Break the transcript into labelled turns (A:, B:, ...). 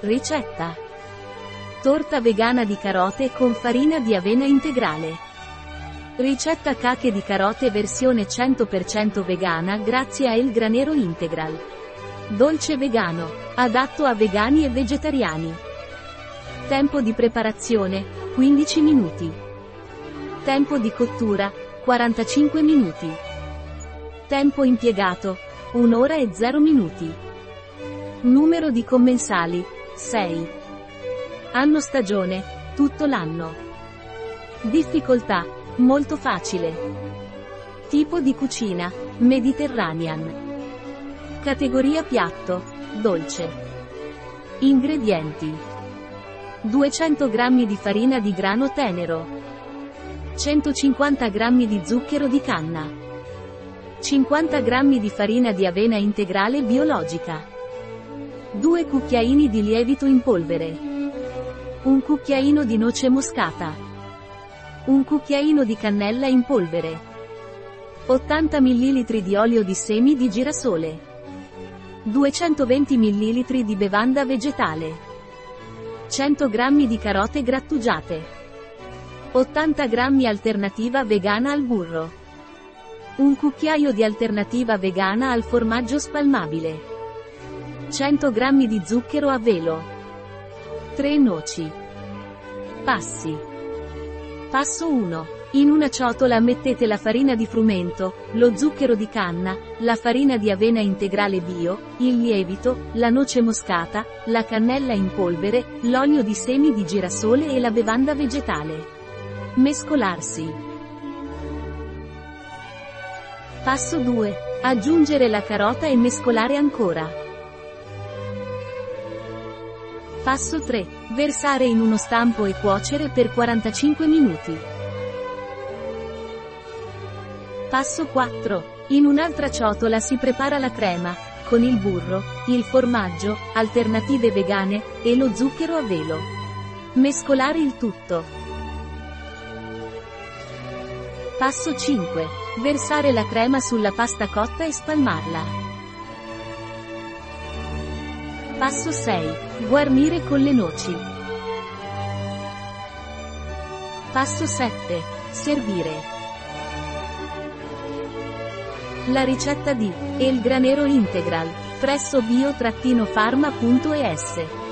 A: Ricetta. Torta vegana di carote con farina di avena integrale. Ricetta cacche di carote versione 100% vegana grazie a El Granero Integral. Dolce vegano, adatto a vegani e vegetariani. Tempo di preparazione, 15 minuti. Tempo di cottura, 45 minuti. Tempo impiegato, 1 ora e 0 minuti. Numero di commensali, 6. Anno stagione, tutto l'anno. Difficoltà, molto facile. Tipo di cucina, Mediterranean. Categoria piatto, dolce. Ingredienti. 200 g di farina di grano tenero. 150 g di zucchero di canna. 50 g di farina di avena integrale biologica. 2 cucchiaini di lievito in polvere. Un cucchiaino di noce moscata. Un cucchiaino di cannella in polvere. 80 ml di olio di semi di girasole. 220 ml di bevanda vegetale. 100 g di carote grattugiate. 80 g alternativa vegana al burro. Un cucchiaio di alternativa vegana al formaggio spalmabile. 100 g di zucchero a velo. 3 noci. Passi. Passo 1. In una ciotola mettete la farina di frumento, lo zucchero di canna, la farina di avena integrale bio, il lievito, la noce moscata, la cannella in polvere, l'olio di semi di girasole e la bevanda vegetale. Mescolarsi. Passo 2. Aggiungere la carota e mescolare ancora. Passo 3. Versare in uno stampo e cuocere per 45 minuti. Passo 4. In un'altra ciotola si prepara la crema, con il burro, il formaggio, alternative vegane, e lo zucchero a velo. Mescolare il tutto. Passo 5. Versare la crema sulla pasta cotta e spalmarla. Passo 6. Guarnire con le noci. Passo 7. Servire. La ricetta di El Granero Integral presso bio-pharma.es